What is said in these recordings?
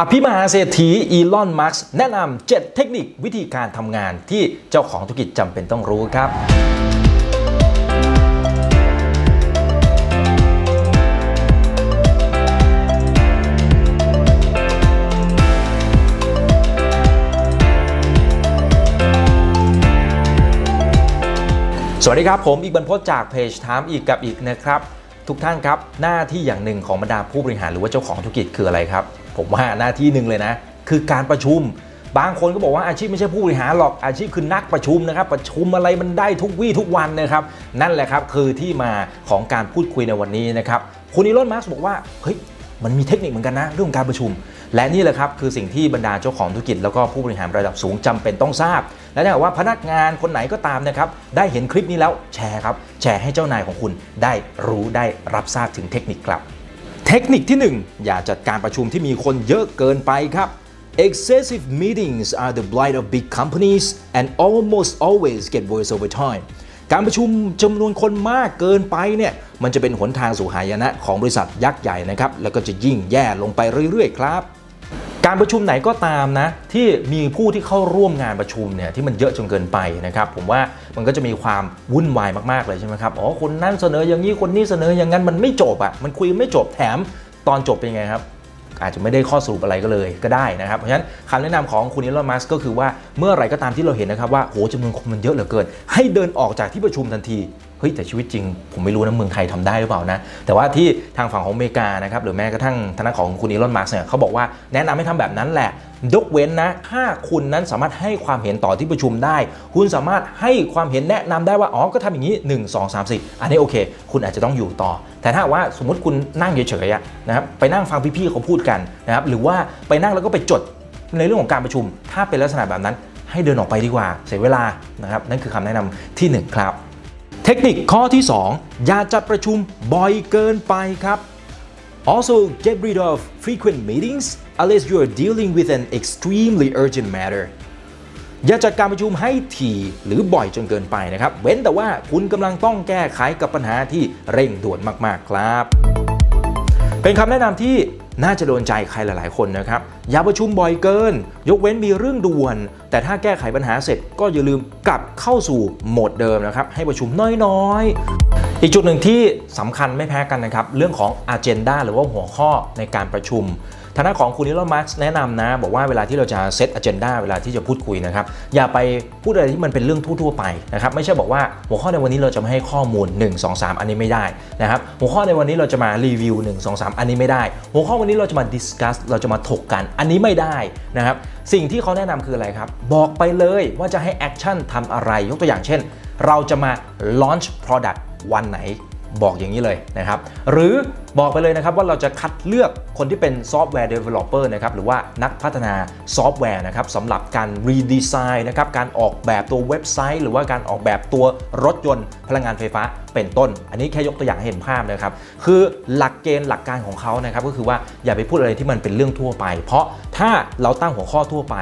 อภิมหาเศรษฐีอีลอนมัสก์แนะนำ7เทคนิควิธีการทำงานที่เจ้าของธุรกิจจำเป็นต้องรู้ครับ สวัสดีครับผมอีกบรรพจน์จากเพจถามอีกกับอีกนะครับ ทุกท่านครับหน้าที่อย่างหนึ่งของบรรดาผู้บริหารหรือว่าเจ้าของธุรกิจคืออะไรครับ ผมว่าหน้าที่หนึ่งเลยนะ คือการประชุม บางคนก็บอกว่าอาชีพไม่ใช่ผู้บริหารหรอกอาชีพคือนักประชุมนะครับ ประชุมอะไรมันได้ทุกวี่ทุกวันนะครับ นั่นแหละครับคือที่มาของการพูดคุยในวันนี้นะครับคุณอีลอนมัสก์บอกว่าเฮ้ยมันมีเทคนิคเหมือนกันนะเรื่องการประชุม และนี่แหละครับคือสิ่งที่บรรดาเจ้าของธุรกิจแล้วก็ผู้บริหารระดับสูงจำเป็นต้องทราบ และถ้าหากว่าพนักงานคนไหนก็ตามนะครับได้เห็นคลิปนี้แล้วแชร์ครับแชร์ให้เจ้านายของคุณได้รู้ได้รับทราบถึงเทคนิคครับ เทคนิคที่ 1 อย่าจัดการประชุมที่มีคนเยอะเกินไปครับ excessive meetings are the blight of big companies and almost always get worse over time การประชุมจำนวนคนมากเกินไปเนี่ยมันจะเป็นหนทางสู่หายนะของบริษัทยักษ์ใหญ่นะครับ แล้วก็จะยิ่งแย่ลงไปเรื่อยๆ ครับ การประชุมไหนก็ตามนะ ที่มีผู้ที่เข้าร่วมงานประชุมเนี่ยที่มันเยอะจนเกินไปนะครับ ผมว่ามันก็จะมีความวุ่นวายมากๆเลยใช่ไหมครับอ๋อคนนั้นเสนออย่างนี้คนนี้เสนออย่างนั้นมันไม่จบอะ่ะมันคุยไม่จบแถมตอนจบเป็นไงครับอาจจะไม่ได้ข้อสรุปอะไรก็เลยก็ได้นะครับ เพราะฉะนั้นคำแนะนำของคุณอีลนมัสก์ก็คือว่าเมื่อไรก็ตามที่เราเห็นนะครับว่าโหจำนวนคนมันเยอะเหลือเกิน ให้เดินออกจากที่ประชุมทันทีเฮ้ยแต่ชีวิตจริง ผมไม่รู้นะเมืองไทยทำได้หรือเปล่านะ แต่ว่าที่ทางฝั่งของอเมริกานะครับหรือแม้กระทั่งทางด้านของคุณอีลอนมัสก์เนี่ยเขาบอกว่าแนะนำให้ทำแบบนั้นแหละยกเว้นนะถ้าคุณนั้นสามารถให้ความเห็นต่อที่ประชุมได้ คุณสามารถให้ความเห็นแนะนำได้ว่าอ๋อก็ทำอย่างนี้ 1 2 3 4 อันนี้โอเค คุณอาจจะต้องอยู่ต่อ แต่ถ้าว่าสมมติคุณนั่งเฉยๆนะครับไปนั่งฟังพี่ๆเขาพูดกันนะครับหรือว่าไปนั่งแล้วก็ไปจดในเรื่องของการประชุม ถ้าเป็นลักษณะแบบนั้นให้เดินออกไปดีกว่า เสียเวลานะครับนั่นคือคำแนะนำที่ 1 ครับ เทคนิคข้อที่ 2 อย่าจัดประชุมบ่อยเกินไปครับ Also get rid of frequent meetings unless you are dealing with an extremely urgent matter อย่าจัดการประชุมให้ถี่หรือบ่อยจนเกินไปนะครับ เว้นแต่ว่าคุณกำลังต้องแก้ไขกับปัญหาที่เร่งด่วนมาก ๆ ครับ เป็นคำแนะนำที่ น่าจะโดนใจใครหลาย ๆ คนนะครับ อย่าประชุมบ่อยเกิน ยกเว้นมีเรื่องด่วน แต่ถ้าแก้ไขปัญหาเสร็จก็อย่าลืมกลับเข้าสู่โหมดเดิมนะครับ ให้ประชุมน้อย ๆ อีกจุดหนึ่งที่สำคัญไม่แพ้กันนะครับ เรื่องของ Agenda หรือว่าหัวข้อในการประชุม ทางด้านของคุณนิโรมัสแนะนำนะ บอกว่าเวลาที่เราจะเซต agenda เวลาที่จะพูดคุยนะครับ อย่าไปพูดอะไรที่มันเป็นเรื่องทั่วๆไปนะครับ ไม่ใช่บอกว่าหัวข้อในวันนี้เราจะมาให้ข้อมูล 1 2 3 อันนี้ไม่ได้นะครับหัวข้อในวันนี้เราจะมารีวิว 1 2 3 อันนี้ไม่ได้ หัวข้อวันนี้เราจะมาดิสคัสเราจะมาถกกันอันนี้ไม่ได้นะครับสิ่งที่เขาแนะนำคืออะไรครับ บอกไปเลยว่าจะให้ action ทำอะไรยกตัวอย่างเช่น เราจะมา launch product วันไหน บอกอย่างนี้เลยนะครับ หรือบอกไปเลยนะครับว่าเราจะคัดเลือกคนที่เป็น software developer นะครับหรือว่านักพัฒนาซอฟต์แวร์นะครับสำหรับการ redesign นะครับการออกแบบตัวเว็บไซต์ หรือว่าการออกแบบตัวรถยนต์ พลังงานไฟฟ้าเป็นต้น อันนี้แค่ยกตัวอย่างให้เห็นภาพนะครับ คือหลักเกณฑ์หลักการของเขานะครับก็คือว่าอย่าไปพูดอะไรที่มันเป็นเรื่องทั่วไป เพราะถ้าเราตั้งหัวข้อทั่วไป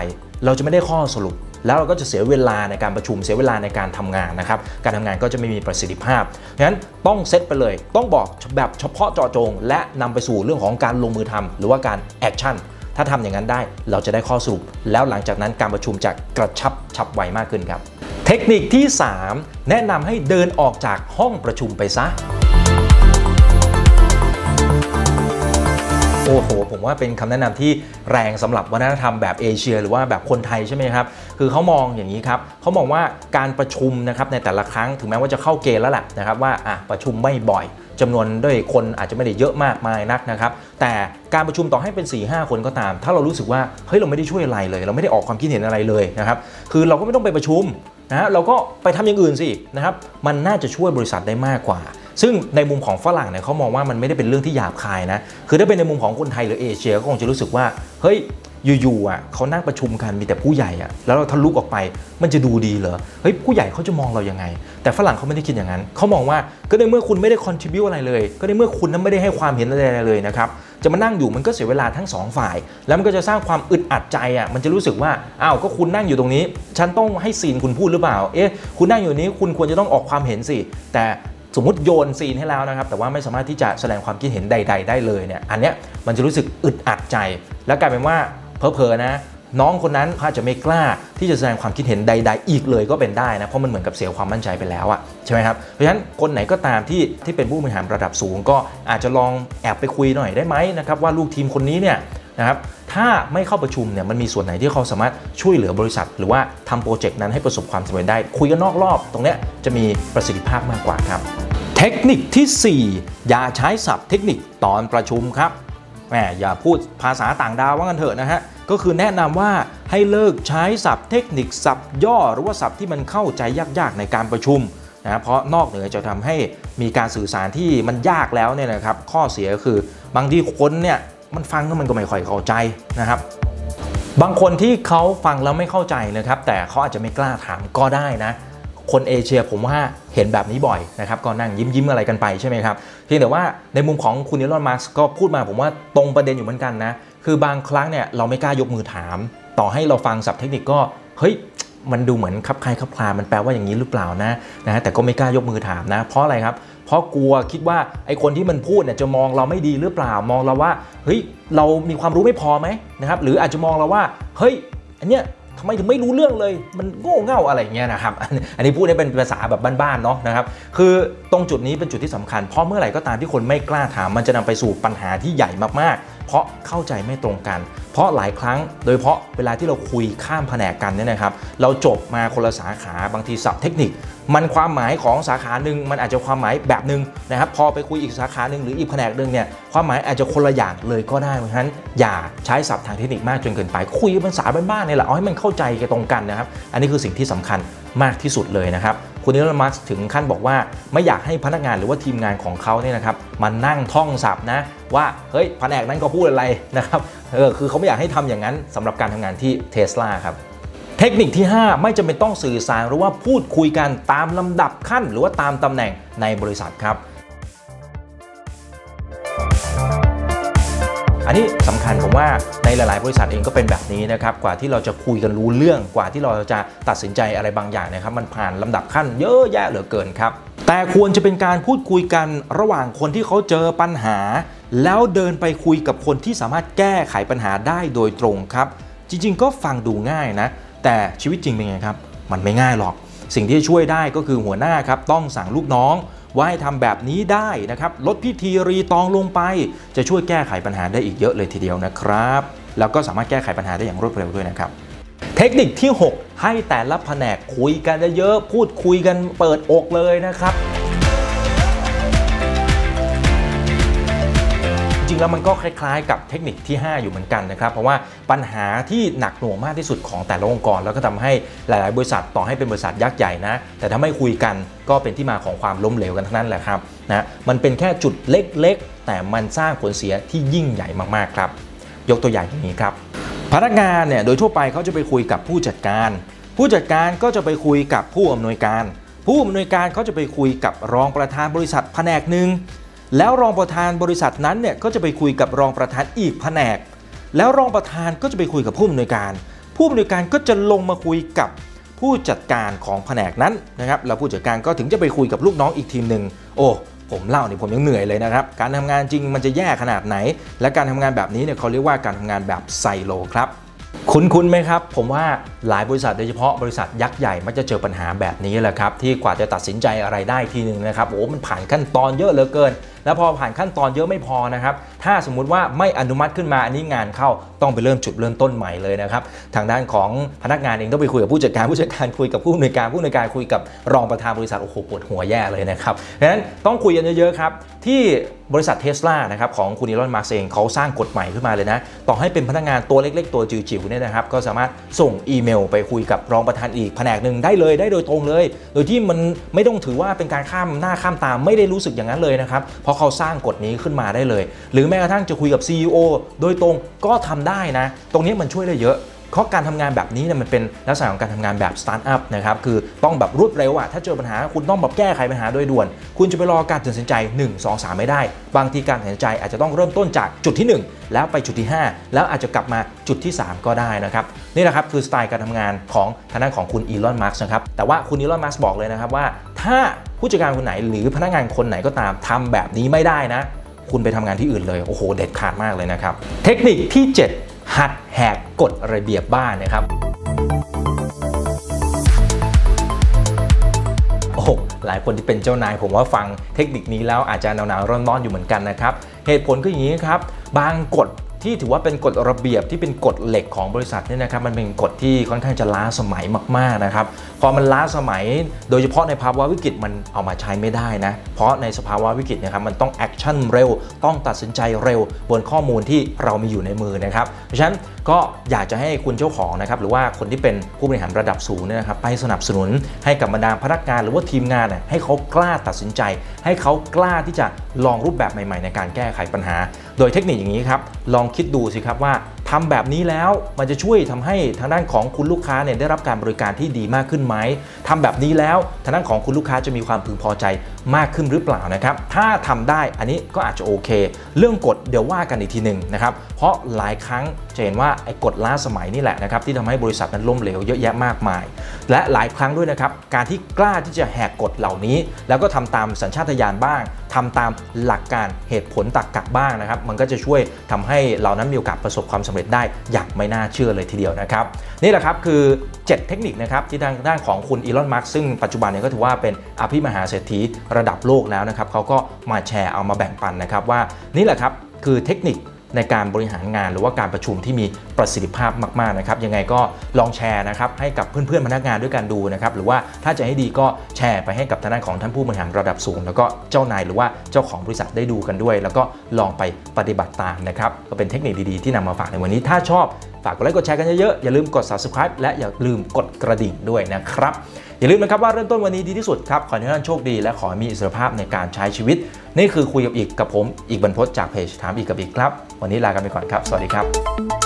เราจะไม่ได้ข้อสรุป แล้วเราก็จะเสียเวลาในการประชุมเสียเวลาในการทำงานนะครับ การทำงานก็จะไม่มีประสิทธิภาพงั้นต้องเซตไปเลย ต้องบอกแบบเฉพาะเจาะจง และนำไปสู่เรื่องของการลงมือทำหรือว่าการแอคชั่นถ้าทำอย่างนั้นได้เราจะได้ข้อสรุป แล้วหลังจากนั้นการประชุมจะกระชับฉับไวมากขึ้นครับ เทคนิคที่ 3 แนะนำให้เดินออกจากห้องประชุมไปซะ โอ้โห ผมว่าเป็นคำแนะนำที่แรงสำหรับวัฒนธรรมแบบเอเชีย หรือว่าแบบคนไทยใช่ไหมครับ คือเขามองอย่างนี้ครับเขามองว่าการประชุมนะครับในแต่ละครั้งถึงแม้ว่าจะเข้าเกณฑ์แล้วแหละนะครับว่าอะประชุมไม่บ่อยจำนวนด้วยคนอาจจะไม่ได้เยอะมากมายนักนะครับ แต่การประชุมต่อให้เป็น 4 5 คนก็ตาม ถ้าเรารู้สึกว่าเฮ้ยเราไม่ได้ช่วยอะไรเลย เราไม่ได้ออกความคิดเห็นอะไรเลยนะครับคือเราก็ไม่ต้องไปประชุมนะฮะเราก็ไปทำอย่างอื่นสินะครับมันน่าจะช่วยบริษัทได้มากกว่า ซึ่งในมุมของฝรั่งเนี่ยเขามองว่ามันไม่ได้เป็นเรื่องที่หยาบคายนะ คือถ้าเป็นในมุมของคนไทยหรือเอเชียก็คงจะรู้สึกว่า เฮ้ย อยู่ๆอะเขานั่งประชุมกันมีแต่ผู้ใหญ่อะ แล้วเราทะลุออกไป มันจะดูดีเหรอ เฮ้ย ผู้ใหญ่เขาจะมองเรายังไง แต่ฝรั่งเขาไม่ได้คิดอย่างนั้น เขามองว่า ก็ในเมื่อคุณไม่ได้คอนทิบิวอะไรเลย ก็ในเมื่อคุณนั้นไม่ได้ให้ความเห็นอะไรเลยนะครับ จะมานั่งอยู่มันก็เสียเวลาทั้งสองฝ่าย แล้วมันก็จะสร้างความอึดอัดใจอะ มันจะรู้สึกว่า อ้าว ก็คุณนั่งอยู่ตรงนี้ ฉันต้องให้ซีนคุณพูดหรือเปล่า เอ๊ะ คุณนั่งอยู่นี้ คุณควรจะต้องออกความเห็นสิ แต่ สมมติโยนซีนให้แล้วนะครับ แต่ว่าไม่สามารถที่จะแสดงความคิดเห็นใด ๆ ได้เลยเนี่ยอันเนี้ยมันจะรู้สึกอึดอัดใจ แล้วกลายเป็นว่าเพอๆนะ น้องคนนั้นอาจจะไม่กล้าที่จะแสดงความคิดเห็นใด ๆ อีกเลยก็เป็นได้นะ เพราะมันเหมือนกับเสียความมั่นใจไปแล้วอะใช่ไหมครับ เพราะฉะนั้นคนไหนก็ตามที่ที่เป็นผู้บริหารระดับสูง ก็อาจจะลองแอบไปคุยหน่อยได้ไหมนะครับว่าลูกทีมคนนี้เนี่ยนะครับถ้าไม่เข้าประชุมเนี่ยมันมีส่วนไหนที่เขาสามารถช่วยเหลือบริษัท หรือว่าทำโปรเจกต์นั้นให้ประสบความสำเร็จได้ คุยกันนอกรอบ ตรงเนี้ยจะมีประสิทธิภาพมากกว่าครับ เทคนิคที่ 4 อย่าใช้ศัพท์เทคนิคตอนประชุมครับแหมอย่าพูดภาษาต่างดาวว่ากันเถอะนะฮะ ก็คือแนะนำว่าให้เลิกใช้ศัพท์เทคนิคศัพท์ย่อหรือว่าศัพท์ที่มันเข้าใจยากๆในการประชุมนะเพราะนอกเหนือจะทำให้มีการสื่อสารที่มันยากแล้วเนี่ยนะครับ ข้อเสียก็คือบางทีคนเนี่ยมันฟังแล้วมันก็ไม่ค่อยเข้าใจนะครับ บางคนที่เขาฟังแล้วไม่เข้าใจนะครับ แต่เขาอาจจะไม่กล้าถามก็ได้นะคนเอเชียผมว่าเห็นแบบนี้บ่อยนะครับก็นั่งยิ้มยิ้มอะไรกันไปใช่ไหมครับเพียงแต่ว่าในมุมของคุณนิลอนมาร์ก็พูดมาผมว่าตรงประเด็นอยู่เหมือนกันนะ คือบางครั้งเนี่ยเราไม่กล้ายกมือถาม ต่อให้เราฟังศัพท์เทคนิคก็เฮ้ยมันดูเหมือนคับคลายคับคลา มันแปลว่าอย่างนี้หรือเปล่านะนะ แต่ก็ไม่กล้ายกมือถามนะ เพราะอะไรครับ เพราะกลัวคิดว่าไอคนที่มันพูดเนี่ยจะมองเราไม่ดีหรือเปล่า มองเราว่า เฮ้ย เรามีความรู้ไม่พอไหมนะครับ หรืออาจจะมองเราว่า เฮ้ย อันเนี้ยทำไมถึงไม่รู้เรื่องเลย มันโง่เง่าอะไรเงี้ยนะครับ อันนี้พูดได้เป็นภาษาแบบบ้านๆเนาะนะครับ คือตรงจุดนี้เป็นจุดที่สำคัญ เพราะเมื่อไหร่ก็ตามที่คนไม่กล้าถาม มันจะนำไปสู่ปัญหาที่ใหญ่มากๆ เพราะเข้าใจไม่ตรงกัน เพราะหลายครั้ง โดยเฉพาะเวลาที่เราคุยข้ามแผนกกันเนี่ยนะครับ เราจบมาคนละสาขาบางทีศัพท์เทคนิค มันความหมายของสาขาหนึ่งมันอาจจะความหมายแบบหนึ่งนะครับ พอไปคุยอีกสาขาหนึ่งหรืออีกแผนกหนึ่งเนี่ยความหมายอาจจะคนละอย่างเลยก็ได้เพราะฉะนั้นอย่าใช้ศัพท์ทางเทคนิคมากจนเกินไปคุยภาษาบ้านๆเนี่ยแหละเอาให้มันเข้าใจกันตรงกันนะครับ อันนี้คือสิ่งที่สำคัญมากที่สุดเลยนะครับ คุณนิลมัสถึงขั้นบอกว่าไม่อยากให้พนักงานหรือว่าทีมงานของเขาเนี่ยนะครับมานั่งท่องศัพท์นะว่าเฮ้ยแผนกนั้นก็พูดอะไรนะครับเออคือเขาไม่อยากให้ทำอย่างนั้นสำหรับการทำงานที่เทสลาครับเทคนิคที่ 5 ไม่จำเป็นต้องสื่อสารหรือว่าพูดคุยกันตามลำดับขั้น หรือว่าตามตำแหน่งในบริษัทครับ อันนี้สำคัญผมว่าในหลาย ๆ บริษัทเองก็เป็นแบบนี้นะครับกว่าที่เราจะคุยกันรู้เรื่องกว่าที่เราจะตัดสินใจอะไรบางอย่างนะครับ มันผ่านลำดับขั้นเยอะแยะเหลือเกินครับ แต่ควรจะเป็นการพูดคุยกันระหว่างคนที่เขาเจอปัญหา แล้วเดินไปคุยกับคนที่สามารถแก้ไขปัญหาได้โดยตรงครับ จริง ๆ ก็ฟังดูง่ายนะ แต่ชีวิตจริงเป็นไงครับ มันไม่ง่ายหรอก สิ่งที่ช่วยได้ก็คือหัวหน้าครับต้องสั่งลูกน้อง ว่าให้ทำแบบนี้ได้นะครับ ลดพิธีรีตองลงไป จะช่วยแก้ไขปัญหาได้อีกเยอะเลยทีเดียวนะครับ แล้วก็สามารถแก้ไขปัญหาได้อย่างรวดเร็วด้วยนะครับเทคนิคที่ 6 ให้แต่ละแผนกคุยกันเยอะๆพูดคุยกันเปิดอกเลยนะครับ ริงๆ แล้วมันก็คล้ายๆ กับเทคนิคที่ 5 อยู่เหมือนกันนะครับ เพราะว่าปัญหาที่หนักหน่วงมากที่สุดของแต่ละองค์กร แล้วก็ทำให้หลายๆ บริษัทต่อให้เป็นบริษัทยักษ์ใหญ่นะ แต่ถ้าไม่คุยกันก็เป็นที่มาของความล้มเหลวกันทั้งนั้นแหละครับนะมันเป็นแค่จุดเล็กๆ แต่มันสร้างผลเสียที่ยิ่งใหญ่มากๆครับ ยกตัวอย่างอย่างนี้ครับ พนักงานเนี่ยโดยทั่วไปเขาจะไปคุยกับผู้จัดการ ผู้จัดการก็จะไปคุยกับผู้อำนวยการ ผู้อำนวยการเขาจะไปคุยกับรองประธานบริษัทแผนกหนึ่ง แล้วรองประธานบริษัทนั้นเนี่ยก็จะไปคุยกับรองประธานอีกแผนก แล้วรองประธานก็จะไปคุยกับผู้อำนวยการ ผู้อำนวยการก็จะลงมาคุยกับผู้จัดการของแผนกนั้นนะครับแล้วผู้จัดการก็ถึงจะไปคุยกับลูกน้องอีกทีมหนึ่งโอ้ผมเล่าเนี่ยผมยังเหนื่อยเลยนะครับ การทำงานจริงมันจะแย่ขนาดไหน และการทำงานแบบนี้เนี่ยเขาเรียกว่าการทำงานแบบไซโลครับคุ้นๆไหมครับ ผมว่าหลายบริษัทโดยเฉพาะบริษัทยักษ์ใหญ่มักจะเจอปัญหาแบบนี้แหละครับ ที่กว่าจะตัดสินใจอะไรได้ทีหนึ่งนะครับโอ้มันผ่านขั้นตอนเยอะเหลือเกิน แล้วพอผ่านขั้นตอนเยอะไม่พอนะครับ ถ้าสมมุติว่าไม่อนุมัติขึ้นมาอันนี้งานเข้าต้องไปเริ่มจุดเริ่มต้นใหม่เลยนะครับ ทางด้านของพนักงานเองต้องไปคุยกับผู้จัดการผู้จัดการคุยกับผู้อำนวยการผู้อำนวยการคุยกับรองประธานบริษัทโอ้โหปวดหัวแย่เลยนะครับดังนั้นต้องคุยกันเยอะๆครับที่บริษัทเทสลานะครับของคุณอีลอนมาร์เองเขาสร้างกฎใหม่ขึ้นมาเลยนะ ต่อให้เป็นพนักงานตัวเล็กๆ ตัวจิ๋วๆเนี่ยนะครับก็สามารถส่งอีเมลไปคุยกับรองประธานอีกแผนกหนึ่งได้เลยได้โดยตรงเลย โดยที่มันไม่ต้องถือว่าเป็นการข้ามหน้าข้ามตาไม่ได้รู้สึกอย่างนั้นเลยนะครับเพราะเขาสร้างกฎนี้ขึ้นมาได้เลย หรือแม้กระทั่งจะคุยกับ CEO โดยตรงก็ทำได้นะ ตรงนี้มันช่วยได้เยอะเพราะการทำงานแบบนี้เนี่ยมันเป็นลักษณะของการทำงานแบบสตาร์ทอัพนะครับคือต้องแบบรวดเร็วอะถ้าเจอปัญหาคุณต้องแบบแก้ไขปัญหาโดยด่วน คุณจะไปรอการตัดสินใจ 1 2 3 ไม่ได้ บางทีการตัดสินใจอาจจะต้องเริ่มต้นจากจุดที่ 1 แล้วไปจุดที่ 5 แล้วอาจจะกลับมาจุดที่ 3 ก็ได้นะครับนี่แหละครับคือสไตล์การทำงานของทางด้านของคุณอีลอนมาร์กนะครับแต่ว่าคุณอีลอนมาร์กบอกเลยนะครับว่า ถ้าผู้จัดการคนไหนหรือพนักงานคนไหนก็ตามทำแบบนี้ไม่ได้นะ คุณไปทำงานที่อื่นเลย โอ้โห เด็ดขาดมากเลยนะครับ เทคนิคที่ 7 หัดแหกกฎระเบียบบ้านนะครับโอ้โหหลายคนที่เป็นเจ้านายผมว่าฟังเทคนิคนี้แล้วอาจจะหนาวๆร้อนๆอยู่เหมือนกันนะครับ เหตุผลคืออย่างนี้ครับ บางกฎ ที่ถือว่าเป็นกฎระเบียบที่เป็นกฎเหล็กของบริษัทเนี่ยนะครับมันเป็นกฎที่ค่อนข้างจะล้าสมัยมากๆนะครับพอมันล้าสมัย โดยเฉพาะในภาวะวิกฤตมันเอามาใช้ไม่ได้นะเพราะในสภาวะวิกฤตนะครับมันต้องแอคชั่นเร็ว ต้องตัดสินใจเร็ว บนข้อมูลที่เรามีอยู่ในมือนะครับเพราะฉะนั้นก็อยากจะให้คุณเจ้าของนะครับหรือว่าคนที่เป็นผู้บริหารระดับสูงเนี่ยนะครับไปสนับสนุนให้กับบรรดาพนักงาน หรือว่าทีมงานนะให้เขากล้าตัดสินใจ ให้เขากล้าที่จะลองรูปแบบใหม่ ๆ ในการแก้ไขปัญหา โดยเทคนิคอย่างนี้ครับ ลองคิดดูสิครับว่าทำแบบนี้แล้วมันจะช่วยทำให้ทางด้านของคุณลูกค้าเนี่ยได้รับการบริการที่ดีมากขึ้นไหมทำแบบนี้แล้วทางด้านของคุณลูกค้าจะมีความพึงพอใจ มากขึ้นหรือเปล่านะครับ ถ้าทำได้อันนี้ก็อาจจะโอเค เรื่องกฎเดี๋ยวว่ากันอีกทีหนึ่งนะครับ เพราะหลายครั้งจะเห็นว่าไอ้กฎล้าสมัยนี่แหละนะครับที่ทำให้บริษัทนั้นล้มเหลวเยอะแยะมากมาย และหลายครั้งด้วยนะครับการที่กล้าที่จะแหกกฎเหล่านี้ แล้วก็ทำตามสัญชาตญาณบ้างทำตามหลักการเหตุผลตรรกกะบ้างนะครับ มันก็จะช่วยทำให้เรานั้นมีโอกาสประสบความสำเร็จได้อย่างไม่น่าเชื่อเลยทีเดียวนะครับ นี่แหละครับคือ 7 เทคนิคนะครับที่ทางด้านของคุณอีลอนมาร์กซึ่งปัจจุบันเนี่ยก็ถือว่าเป็นอภิมหาเศรษฐีระดับโลกแล้วนะครับเขาก็มาแชร์เอามาแบ่งปันนะครับว่านี่แหละครับคือเทคนิคในการบริหารงานหรือว่าการประชุมที่มีประสิทธิภาพมากๆนะครับยังไงก็ลองแชร์นะครับให้กับเพื่อนๆพนักงานด้วยกันดูนะครับหรือว่าถ้าจะให้ดีก็แชร์ไปให้กับทางด้านของท่านผู้บริหารระดับสูง แล้วก็เจ้านายหรือว่าเจ้าของบริษัทได้ดูกันด้วย แล้วก็ลองไปปฏิบัติตามนะครับก็เป็นเทคนิคดีๆที่นำมาฝากในวันนี้ ถ้าชอบ ฝากกดไลค์กดแชร์กันเยอะๆอย่าลืมกด subscribe และอย่าลืมกดกระดิ่งด้วยนะครับอย่าลืมนะครับว่าเริ่มต้นวันนี้ดีที่สุดครับขอให้ท่านโชคดีและขอมีอิสรภาพในการใช้ชีวิต นี่คือคุยกับอีกกับผมอีกบรรพศจากเพจถามอีกกับอีกครับ วันนี้ลากันไปก่อนครับ สวัสดีครับ